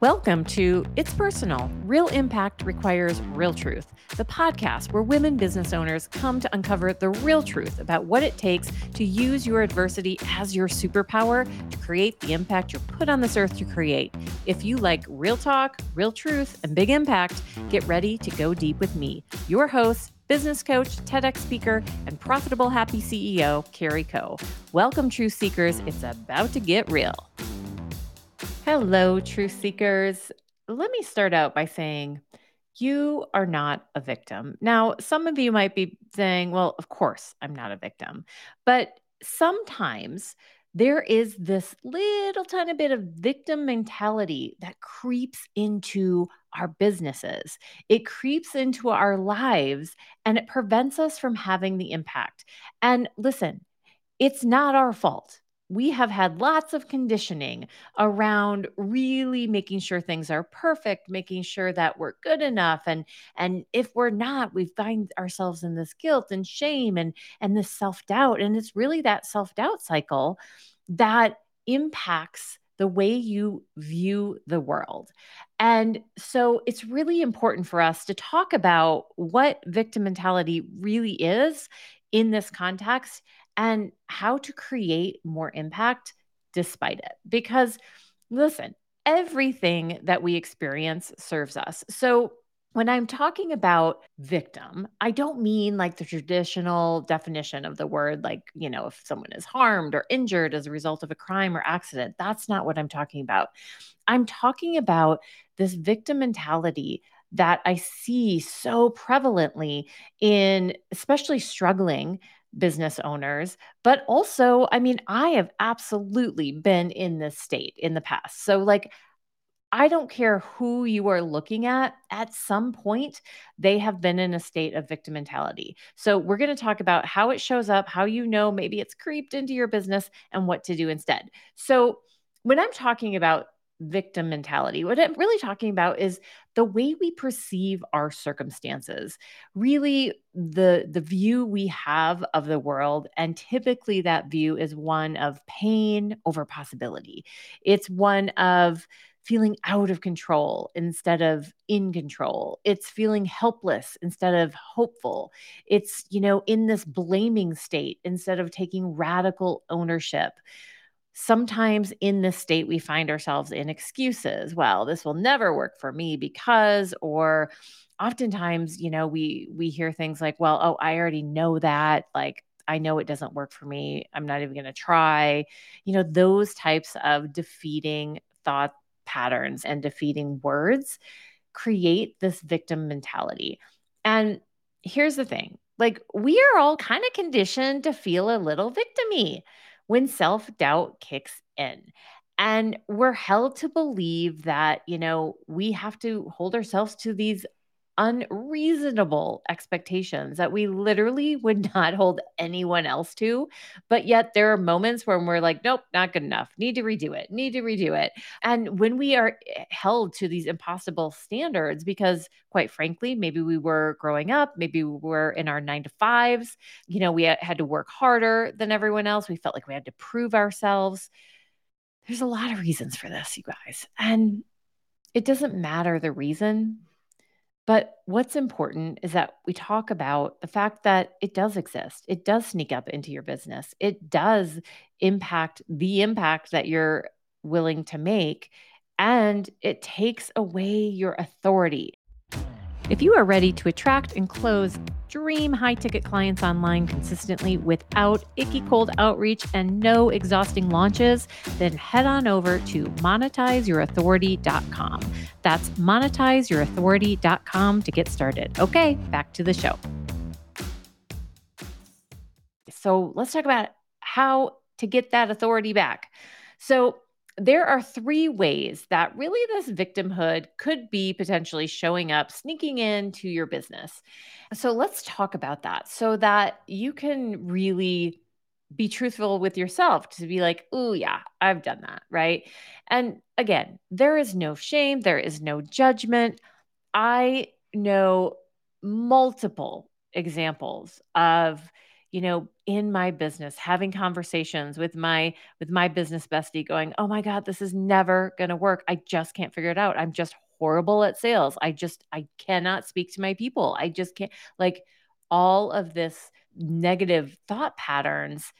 Welcome to It's Personal Real Impact Requires Real Truth, the podcast where women business owners come to uncover the real truth about what it takes to use your adversity as your superpower to create the impact you're put on this earth to create. If you like real talk, real truth, and big impact, get ready to go deep with me, your host, business coach, TEDx speaker, and profitable happy CEO, Carrie Koh. Welcome, truth seekers. It's about to get real. Hello, truth seekers. Let me start out by saying you are not a victim. Now, some of you might be saying, well, of course, I'm not a victim. But sometimes there is this little tiny bit of victim mentality that creeps into our businesses. It creeps into our lives and it prevents us from having the impact. And listen, it's not our fault we have had lots of conditioning around really making sure things are perfect making sure that we're good enough and and if we're not we find ourselves in this guilt and shame and and this self-doubt and it's really that self-doubt cycle that impacts the way you view the world. And so it's really important for us to talk about what victim mentality really is in this context and how to create more impact despite it. Because listen, everything that we experience serves us. So when I'm talking about victim, I don't mean like the traditional definition of the word, like, you know, if someone is harmed or injured as a result of a crime or accident. That's not what I'm talking about. I'm talking about this victim mentality that I see so prevalently in especially struggling business owners, but also, I mean, I have absolutely been in this state in the past. So, like, I don't care who you are looking at, at some point, they have been in a state of victim mentality. So, we're going to talk about how it shows up, how you know maybe it's creeped into your business, and what to do instead. So, when I'm talking about victim mentality. What I'm really talking about is the way we perceive our circumstances. Really the the view we have of the world and typically that view is one of pain over possibility. It's one of feeling out of control instead of in control. It's feeling helpless instead of hopeful. It's, you know, in this blaming state instead of taking radical ownership sometimes in this state we find ourselves in excuses well this will never work for me because or oftentimes you know we we hear things like well oh i already know that like i know it doesn't work for me i'm not even going to try. You know those types of defeating thought patterns and defeating words create this victim mentality. And here's the thing like we are all kind of conditioned to feel a little victimy when self doubt kicks in. And we're held to believe that, you know, we have to hold ourselves to these unreasonable expectations that we literally would not hold anyone else to. But yet there are moments when we're like, nope, not good enough. Need to redo it. Need to redo it. And when we are eh, held to these impossible standards, because quite frankly, maybe we were growing up, maybe we were in our nine to fives, you know, we had to work harder than everyone else. We felt like we had to prove ourselves. There's a lot of reasons for this, you guys. And it doesn't matter the reason but what's important is that we talk about the fact that it does exist. It does sneak up into your business. It does impact the impact that you're willing to make. And it takes away your authority. If you are ready to attract and close dream high ticket clients online consistently without icky cold outreach and no exhausting launches, then head on over to monetizeyourauthority.com. That's monetizeyourauthority.com to get started. Okay, back to the show. So let's talk about how to get that authority back. So, there are three ways that really this victimhood could be potentially showing up, sneaking into your business. So let's talk about that so that you can really be truthful with yourself to be like, oh, yeah, I've done that. Right. And again, there is no shame, there is no judgment. I know multiple examples of you know, in my business, having conversations with my with my business bestie going, "Oh my god, this is never going to work. I just can't figure it out. I'm just horrible at sales. I just I cannot speak to my people. I just can't like all of this negative thought patterns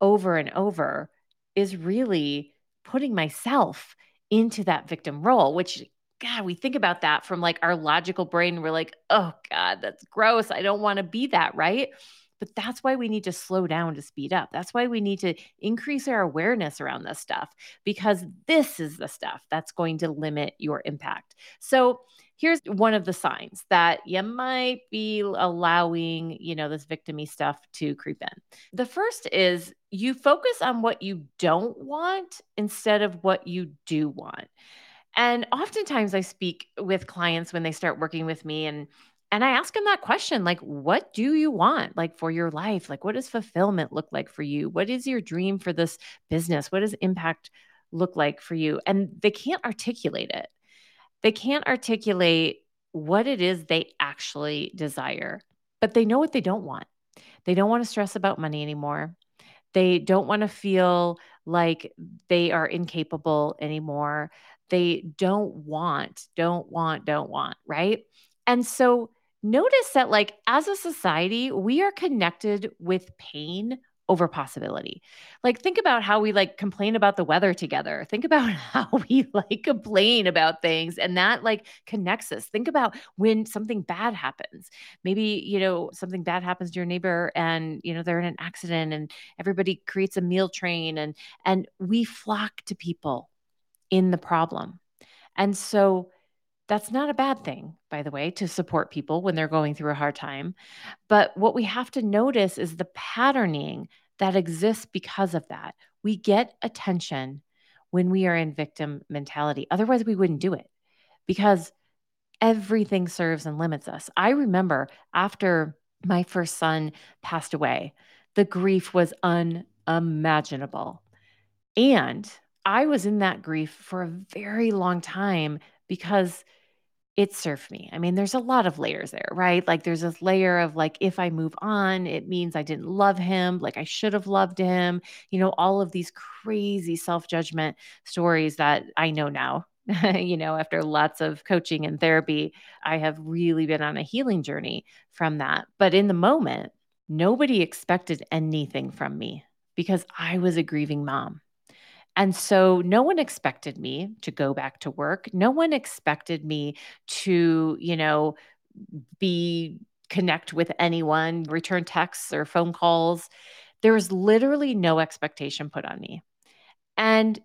over and over is really putting myself into that victim role, which God, we think about that from like our logical brain. We're like, oh God, that's gross. I don't want to be that, right? But that's why we need to slow down to speed up. That's why we need to increase our awareness around this stuff because this is the stuff that's going to limit your impact. So, here's one of the signs that you might be allowing, you know, this victimy stuff to creep in. The first is you focus on what you don't want instead of what you do want. And oftentimes I speak with clients when they start working with me and and I ask them that question like what do you want like for your life? Like what does fulfillment look like for you? What is your dream for this business? What does impact look like for you? And they can't articulate it. They can't articulate what it is they actually desire. But they know what they don't want. They don't want to stress about money anymore. They don't want to feel like they are incapable anymore. They don't want, don't want, don't want, right? And so notice that, like, as a society, we are connected with pain over possibility. Like think about how we like complain about the weather together. Think about how we like complain about things and that like connects us. Think about when something bad happens. Maybe, you know, something bad happens to your neighbor and, you know, they're in an accident and everybody creates a meal train and and we flock to people in the problem. And so that's not a bad thing, by the way, to support people when they're going through a hard time. But what we have to notice is the patterning that exists because of that. We get attention when we are in victim mentality. Otherwise, we wouldn't do it because everything serves and limits us. I remember after my first son passed away, the grief was unimaginable. And I was in that grief for a very long time because it served me. I mean, there's a lot of layers there, right? Like there's this layer of like if I move on, it means I didn't love him, like I should have loved him. You know, all of these crazy self-judgment stories that I know now. you know, after lots of coaching and therapy, I have really been on a healing journey from that. But in the moment, nobody expected anything from me because I was a grieving mom. And so no one expected me to go back to work. No one expected me to, you know, be connect with anyone, return texts or phone calls. There was literally no expectation put on me. And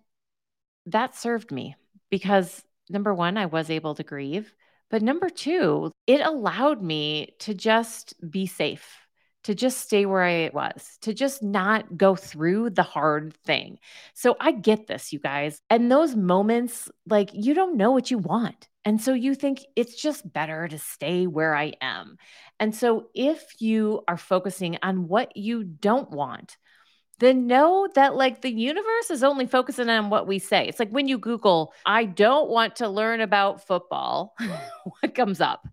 that served me because number one, I was able to grieve. But number two, it allowed me to just be safe to just stay where I was, to just not go through the hard thing. So I get this, you guys. And those moments, like you don't know what you want. And so you think it's just better to stay where I am. And so if you are focusing on what you don't want, then know that like the universe is only focusing on what we say. It's like when you Google, I don't want to learn about football, what comes up?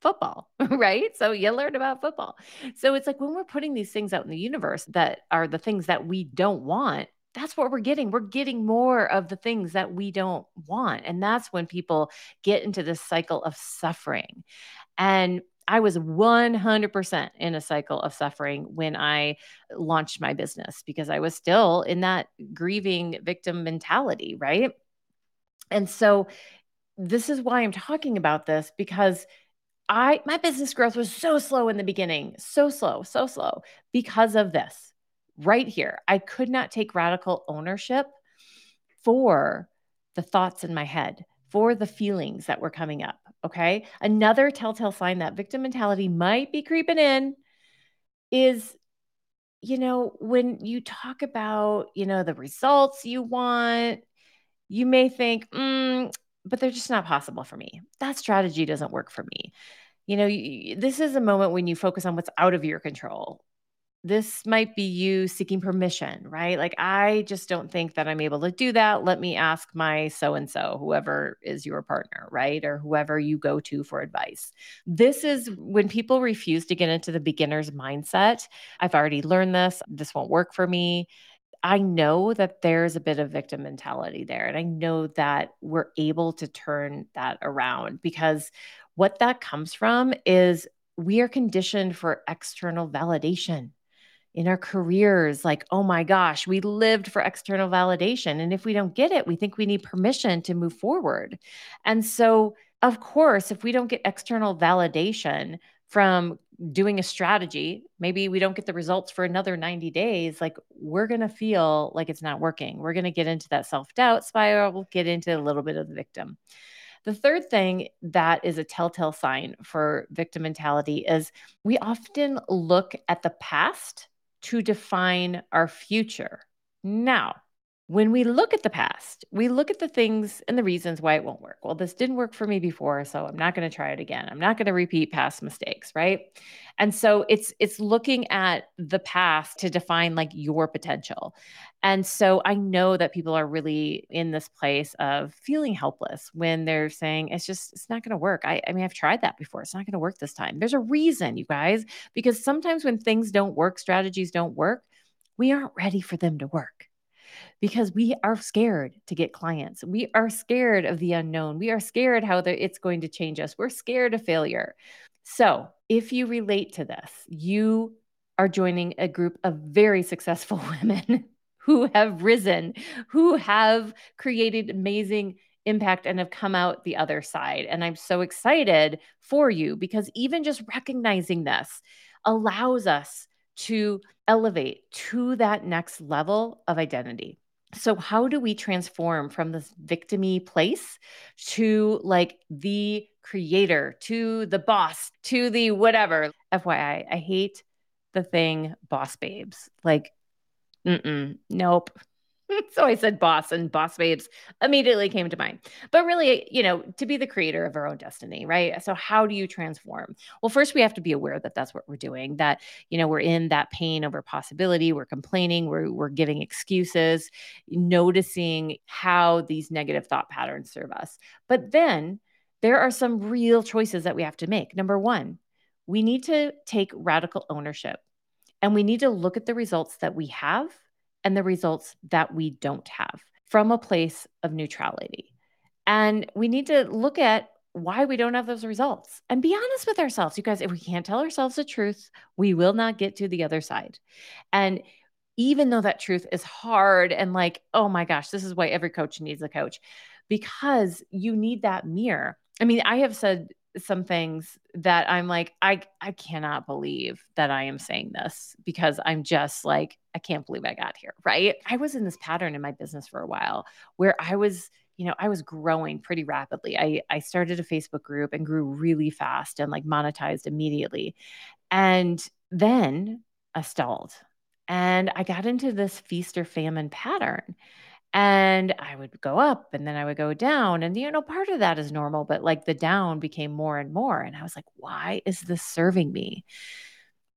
Football, right? So you learn about football. So it's like when we're putting these things out in the universe that are the things that we don't want, that's what we're getting. We're getting more of the things that we don't want. And that's when people get into this cycle of suffering. And I was 100% in a cycle of suffering when I launched my business because I was still in that grieving victim mentality, right? And so this is why I'm talking about this because I my business growth was so slow in the beginning, so slow, so slow because of this. Right here, I could not take radical ownership for the thoughts in my head, for the feelings that were coming up, okay? Another telltale sign that victim mentality might be creeping in is you know, when you talk about, you know, the results you want, you may think, mm, but they're just not possible for me. That strategy doesn't work for me. You know, this is a moment when you focus on what's out of your control. this might be you seeking permission, right? Like, I just don't think that I'm able to do that. Let me ask my so and so, whoever is your partner, right? Or whoever you go to for advice. This is when people refuse to get into the beginner's mindset. I've already learned this. This won't work for me. I know that there's a bit of victim mentality there. And I know that we're able to turn that around because what that comes from is we are conditioned for external validation in our careers like oh my gosh we lived for external validation and if we don't get it we think we need permission to move forward and so of course if we don't get external validation from doing a strategy maybe we don't get the results for another 90 days like we're going to feel like it's not working we're going to get into that self-doubt spiral we'll get into a little bit of the victim the third thing that is a telltale sign for victim mentality is we often look at the past to define our future. Now, when we look at the past, we look at the things and the reasons why it won't work. Well, this didn't work for me before, so I'm not going to try it again. I'm not going to repeat past mistakes, right? And so it's it's looking at the past to define like your potential. And so I know that people are really in this place of feeling helpless when they're saying it's just it's not going to work. I I mean I've tried that before. It's not going to work this time. There's a reason, you guys, because sometimes when things don't work, strategies don't work, we aren't ready for them to work because we are scared to get clients. We are scared of the unknown. We are scared how the, it's going to change us. We're scared of failure. So, if you relate to this, you are joining a group of very successful women who have risen, who have created amazing impact and have come out the other side. And I'm so excited for you because even just recognizing this allows us to elevate to that next level of identity. So, how do we transform from this victimy place to like the creator, to the boss, to the whatever? FYI, I hate the thing boss babes. Like, mm nope. so I said boss, and boss babes immediately came to mind. But really, you know, to be the creator of our own destiny, right? So, how do you transform? Well, first, we have to be aware that that's what we're doing, that, you know, we're in that pain over possibility, we're complaining, we're, we're giving excuses, noticing how these negative thought patterns serve us. But then there are some real choices that we have to make. Number one, we need to take radical ownership and we need to look at the results that we have and the results that we don't have from a place of neutrality. And we need to look at why we don't have those results and be honest with ourselves. You guys, if we can't tell ourselves the truth, we will not get to the other side. And even though that truth is hard and like, oh my gosh, this is why every coach needs a coach because you need that mirror. I mean, I have said some things that I'm like, I I cannot believe that I am saying this because I'm just like, I can't believe I got here. Right. I was in this pattern in my business for a while where I was, you know, I was growing pretty rapidly. I I started a Facebook group and grew really fast and like monetized immediately. And then I stalled. And I got into this feast or famine pattern and I would go up and then I would go down. And, you know, part of that is normal, but like the down became more and more. And I was like, why is this serving me?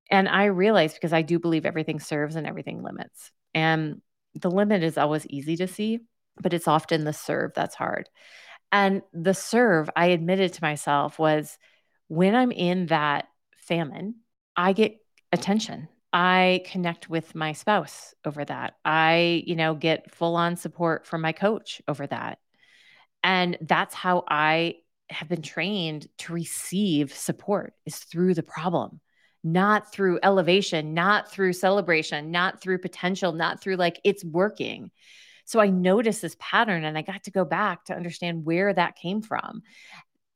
And I realized because I do believe everything serves and everything limits. And the limit is always easy to see, but it's often the serve that's hard. And the serve, I admitted to myself, was when I'm in that famine, I get attention. I connect with my spouse over that. I, you know, get full on support from my coach over that. And that's how I have been trained to receive support is through the problem, not through elevation, not through celebration, not through potential, not through like it's working. So I noticed this pattern and I got to go back to understand where that came from.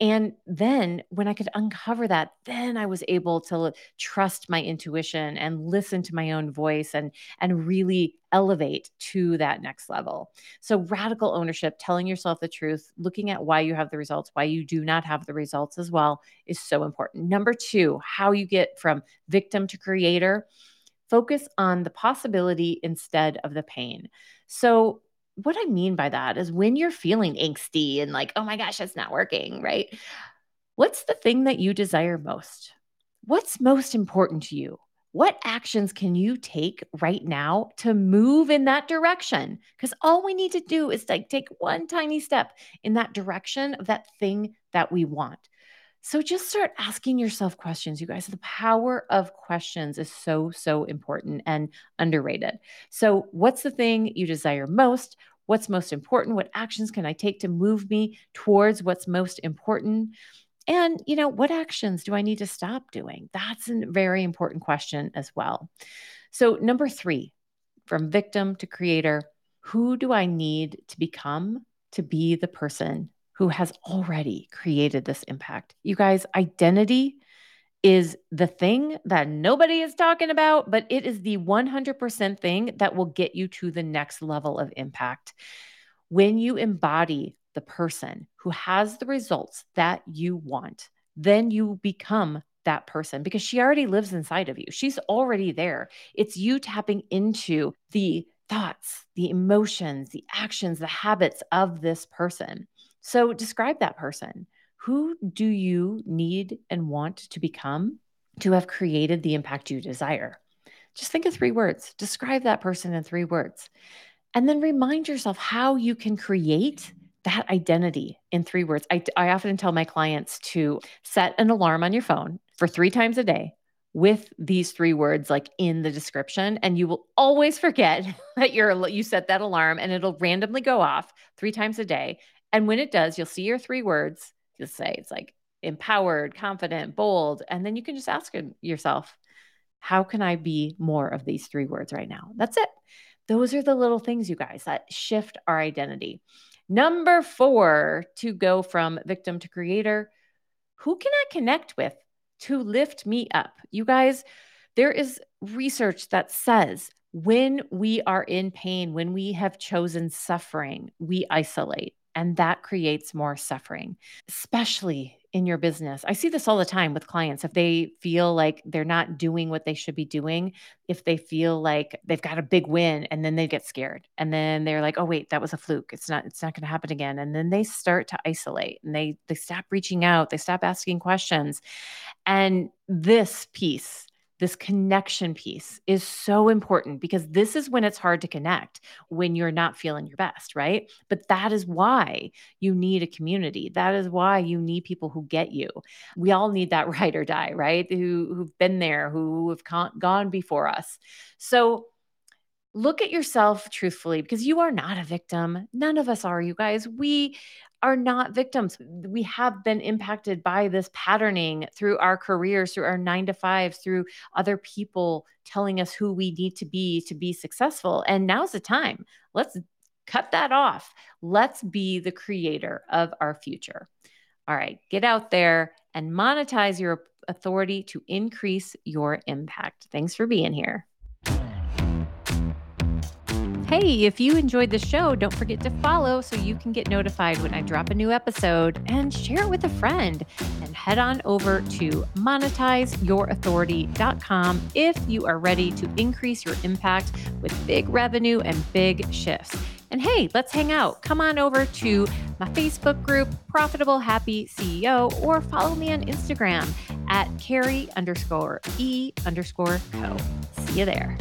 And then when I could uncover that, then I was able to trust my intuition and listen to my own voice and and really elevate to that next level. So radical ownership, telling yourself the truth, looking at why you have the results, why you do not have the results as well is so important. Number 2, how you get from victim to creator, focus on the possibility instead of the pain. So what I mean by that is when you're feeling angsty and like, oh my gosh, it's not working, right? What's the thing that you desire most? What's most important to you? What actions can you take right now to move in that direction? Because all we need to do is like take one tiny step in that direction of that thing that we want. So just start asking yourself questions, you guys. The power of questions is so, so important and underrated. So, what's the thing you desire most? What's most important? What actions can I take to move me towards what's most important? And, you know, what actions do I need to stop doing? That's a very important question as well. So, number three, from victim to creator, who do I need to become to be the person who has already created this impact? You guys, identity is the thing that nobody is talking about, but it is the 100% thing that will get you to the next level of impact. When you embody the person who has the results that you want, then you become that person because she already lives inside of you. She's already there. It's you tapping into the thoughts, the emotions, the actions, the habits of this person. So describe that person. Who do you need and want to become to have created the impact you desire? Just think of three words. Describe that person in three words. And then remind yourself how you can create that identity in three words. I, I often tell my clients to set an alarm on your phone for three times a day with these three words like in the description and you will always forget that you're you set that alarm and it'll randomly go off three times a day and when it does you'll see your three words. You'll say it's like empowered confident bold and then you can just ask yourself how can i be more of these three words right now? That's it. Those are the little things you guys that shift our identity. Number four, to go from victim to creator, who can I connect with to lift me up? You guys, there is research that says when we are in pain, when we have chosen suffering, we isolate, and that creates more suffering, especially in your business. I see this all the time with clients. If they feel like they're not doing what they should be doing, if they feel like they've got a big win and then they get scared and then they're like, "Oh wait, that was a fluke. It's not it's not going to happen again." And then they start to isolate and they they stop reaching out, they stop asking questions. And this piece this connection piece is so important because this is when it's hard to connect when you're not feeling your best, right? But that is why you need a community. That is why you need people who get you. We all need that ride or die, right? Who who've been there, who have gone before us. So look at yourself truthfully because you are not a victim. None of us are, you guys. We are not victims. We have been impacted by this patterning through our careers, through our nine to fives, through other people telling us who we need to be to be successful. And now's the time. Let's cut that off. Let's be the creator of our future. All right, get out there and monetize your authority to increase your impact. Thanks for being here. Hey, if you enjoyed the show, don't forget to follow so you can get notified when I drop a new episode and share it with a friend. And head on over to monetizeyourauthority.com if you are ready to increase your impact with big revenue and big shifts. And hey, let's hang out. Come on over to my Facebook group, Profitable Happy CEO, or follow me on Instagram at Carrie underscore E underscore Koh. See you there.